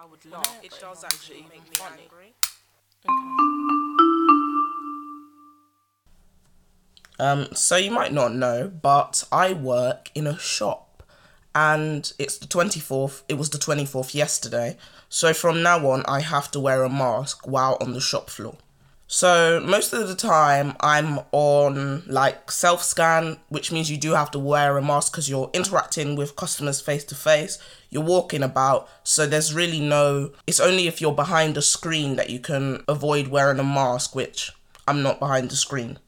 I would laugh. It does actually make me funny. angry. Um, so you might not know, but I work in a shop and it's the 24th. It was the 24th yesterday. So from now on, I have to wear a mask while on the shop floor. So most of the time, I'm on like self scan, which means you do have to wear a mask because you're interacting with customers face to face. You're walking about, so there's really no. It's only if you're behind a screen that you can avoid wearing a mask, which I'm not behind the screen.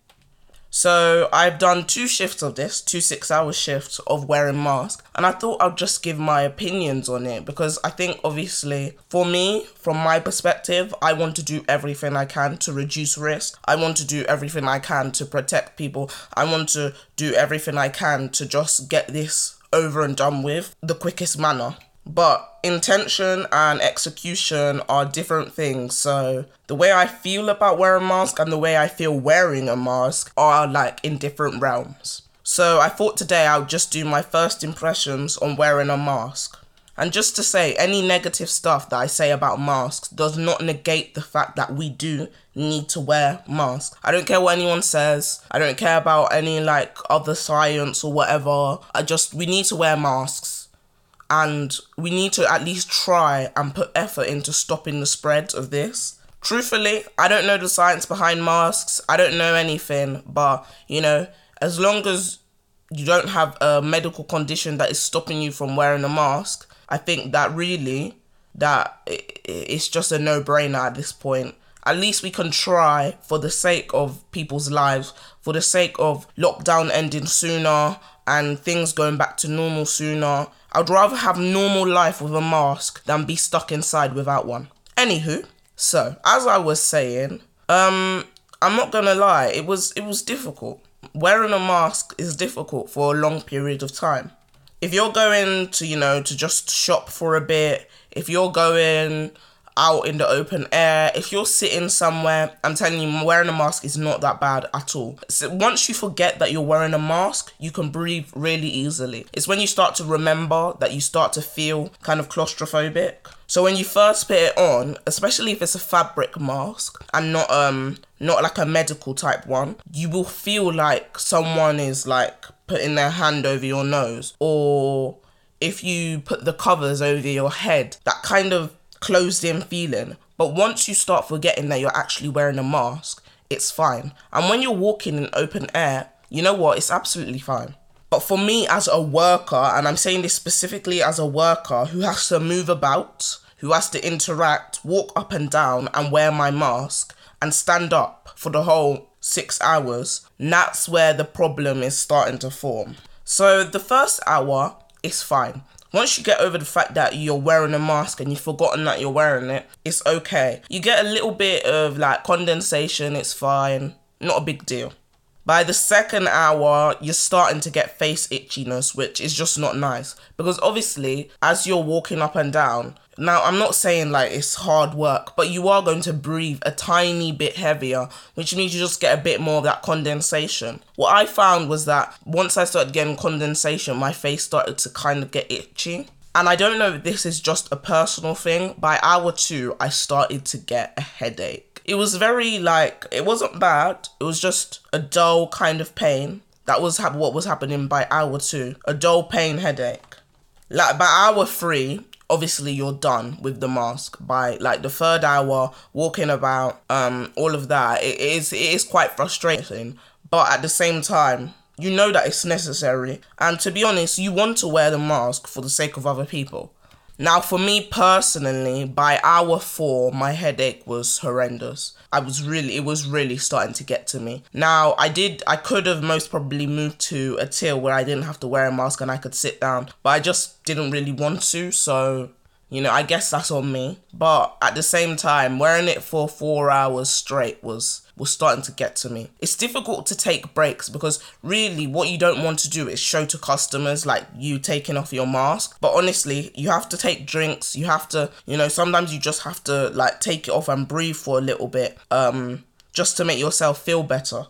So I've done two shifts of this, two six hour shifts of wearing mask, and I thought I'd just give my opinions on it because I think obviously for me, from my perspective, I want to do everything I can to reduce risk. I want to do everything I can to protect people. I want to do everything I can to just get this over and done with the quickest manner. But intention and execution are different things. So the way I feel about wearing a mask and the way I feel wearing a mask are like in different realms. So I thought today I would just do my first impressions on wearing a mask. And just to say, any negative stuff that I say about masks does not negate the fact that we do need to wear masks. I don't care what anyone says. I don't care about any like other science or whatever. I just, we need to wear masks and we need to at least try and put effort into stopping the spread of this. Truthfully, I don't know the science behind masks. I don't know anything, but you know, as long as you don't have a medical condition that is stopping you from wearing a mask, I think that really that it's just a no-brainer at this point. At least we can try for the sake of people's lives, for the sake of lockdown ending sooner and things going back to normal sooner. I'd rather have normal life with a mask than be stuck inside without one. Anywho, so as I was saying, um, I'm not gonna lie, it was it was difficult. Wearing a mask is difficult for a long period of time. If you're going to, you know, to just shop for a bit, if you're going out in the open air, if you're sitting somewhere, I'm telling you, wearing a mask is not that bad at all. So once you forget that you're wearing a mask, you can breathe really easily. It's when you start to remember that you start to feel kind of claustrophobic. So when you first put it on, especially if it's a fabric mask and not um not like a medical type one, you will feel like someone is like putting their hand over your nose or if you put the covers over your head, that kind of closed in feeling. But once you start forgetting that you're actually wearing a mask, it's fine. And when you're walking in open air, you know what? It's absolutely fine. But for me as a worker, and I'm saying this specifically as a worker who has to move about, who has to interact, walk up and down, and wear my mask and stand up for the whole six hours, that's where the problem is starting to form. So the first hour is fine. Once you get over the fact that you're wearing a mask and you've forgotten that you're wearing it, it's okay. You get a little bit of like condensation, it's fine, not a big deal. By the second hour, you're starting to get face itchiness, which is just not nice. Because obviously, as you're walking up and down, now I'm not saying like it's hard work, but you are going to breathe a tiny bit heavier, which means you just get a bit more of that condensation. What I found was that once I started getting condensation, my face started to kind of get itchy. And I don't know if this is just a personal thing. By hour two, I started to get a headache. It was very like, it wasn't bad. It was just a dull kind of pain. That was hap- what was happening by hour two. A dull pain headache. Like by hour three, obviously you're done with the mask. By like the third hour, walking about, um, all of that, it is it is quite frustrating. But at the same time, you know that it's necessary. And to be honest, you want to wear the mask for the sake of other people. Now, for me personally, by hour four, my headache was horrendous. I was really, it was really starting to get to me. Now, I did, I could have most probably moved to a tier where I didn't have to wear a mask and I could sit down, but I just didn't really want to, so you know, I guess that's on me. But at the same time, wearing it for four hours straight was was starting to get to me. It's difficult to take breaks because really what you don't want to do is show to customers like you taking off your mask. But honestly, you have to take drinks, you have to, you know, sometimes you just have to like take it off and breathe for a little bit. Um just to make yourself feel better.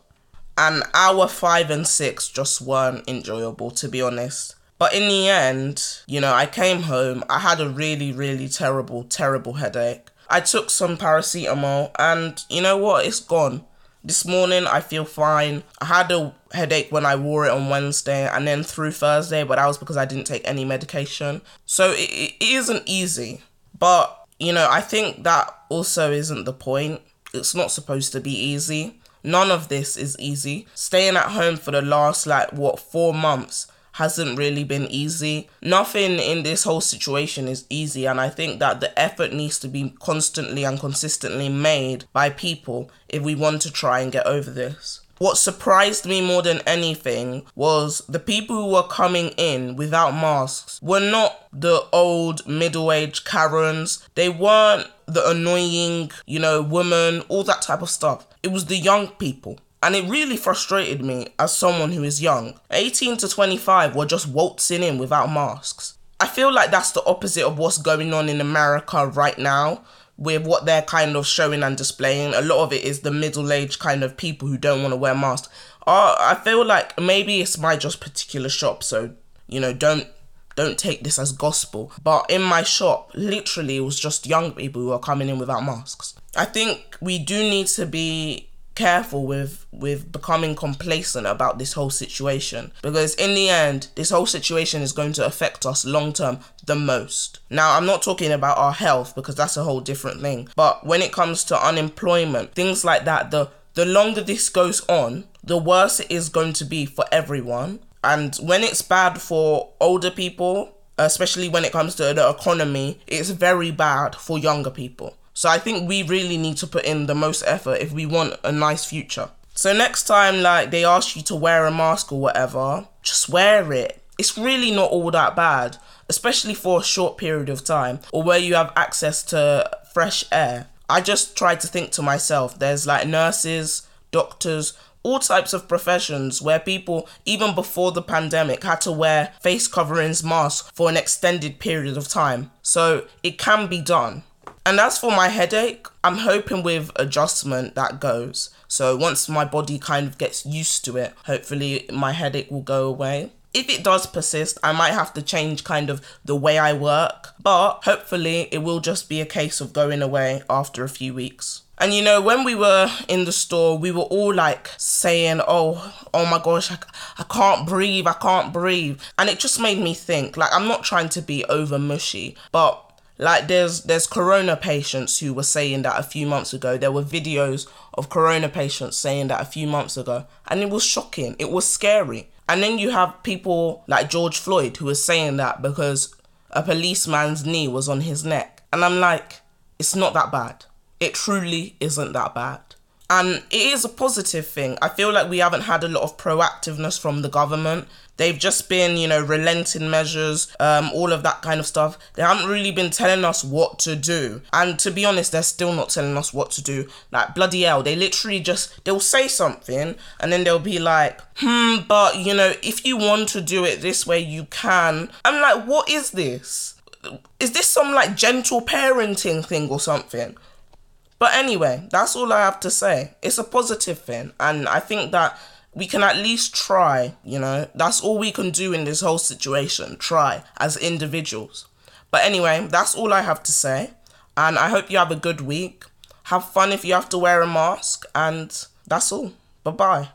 And hour five and six just weren't enjoyable to be honest. But in the end, you know, I came home. I had a really, really terrible, terrible headache. I took some paracetamol, and you know what? It's gone. This morning, I feel fine. I had a headache when I wore it on Wednesday and then through Thursday, but that was because I didn't take any medication. So it, it isn't easy. But, you know, I think that also isn't the point. It's not supposed to be easy. None of this is easy. Staying at home for the last, like, what, four months hasn't really been easy. Nothing in this whole situation is easy, and I think that the effort needs to be constantly and consistently made by people if we want to try and get over this. What surprised me more than anything was the people who were coming in without masks were not the old middle aged Karens. They weren't the annoying, you know, woman, all that type of stuff. It was the young people. And it really frustrated me as someone who is young. 18 to 25 were just waltzing in without masks. I feel like that's the opposite of what's going on in America right now with what they're kind of showing and displaying. A lot of it is the middle aged kind of people who don't want to wear masks. Uh, I feel like maybe it's my just particular shop, so you know, don't don't take this as gospel. But in my shop, literally, it was just young people who are coming in without masks. I think we do need to be careful with with becoming complacent about this whole situation. Because in the end this whole situation is going to affect us long term the most. Now i'm not talking about our health because that's a whole different thing. But when it comes to unemployment things like that the the longer this goes on the worse it is going to be for everyone. And when it's bad for older people especially when it comes to the economy it's very bad for younger people so I think we really need to put in the most effort if we want a nice future. So next time like they ask you to wear a mask or whatever, just wear it. It's really not all that bad, especially for a short period of time or where you have access to fresh air. I just try to think to myself, there's like nurses, doctors, all types of professions where people, even before the pandemic, had to wear face coverings, masks for an extended period of time. So it can be done. And as for my headache, I'm hoping with adjustment that goes. So once my body kind of gets used to it, hopefully my headache will go away. If it does persist, I might have to change kind of the way I work, but hopefully it will just be a case of going away after a few weeks. And you know, when we were in the store, we were all like saying, "Oh, oh my gosh, I, I can't breathe, I can't breathe," and it just made me think. Like, I'm not trying to be over mushy, but like there's there's corona patients who were saying that a few months ago. There were videos of corona patients saying that a few months ago, and it was shocking. It was scary. And then you have people like George Floyd who are saying that because a policeman's knee was on his neck. And I'm like, it's not that bad. It truly isn't that bad. And it is a positive thing. I feel like we haven't had a lot of proactiveness from the government. They've just been, you know, relenting measures, um, all of that kind of stuff. They haven't really been telling us what to do. And to be honest, they're still not telling us what to do. Like, bloody hell, they literally just, they'll say something and then they'll be like, hmm, but, you know, if you want to do it this way, you can. I'm like, what is this? Is this some like gentle parenting thing or something? But anyway, that's all I have to say. It's a positive thing. And I think that we can at least try, you know. That's all we can do in this whole situation. Try as individuals. But anyway, that's all I have to say. And I hope you have a good week. Have fun if you have to wear a mask. And that's all. Bye bye.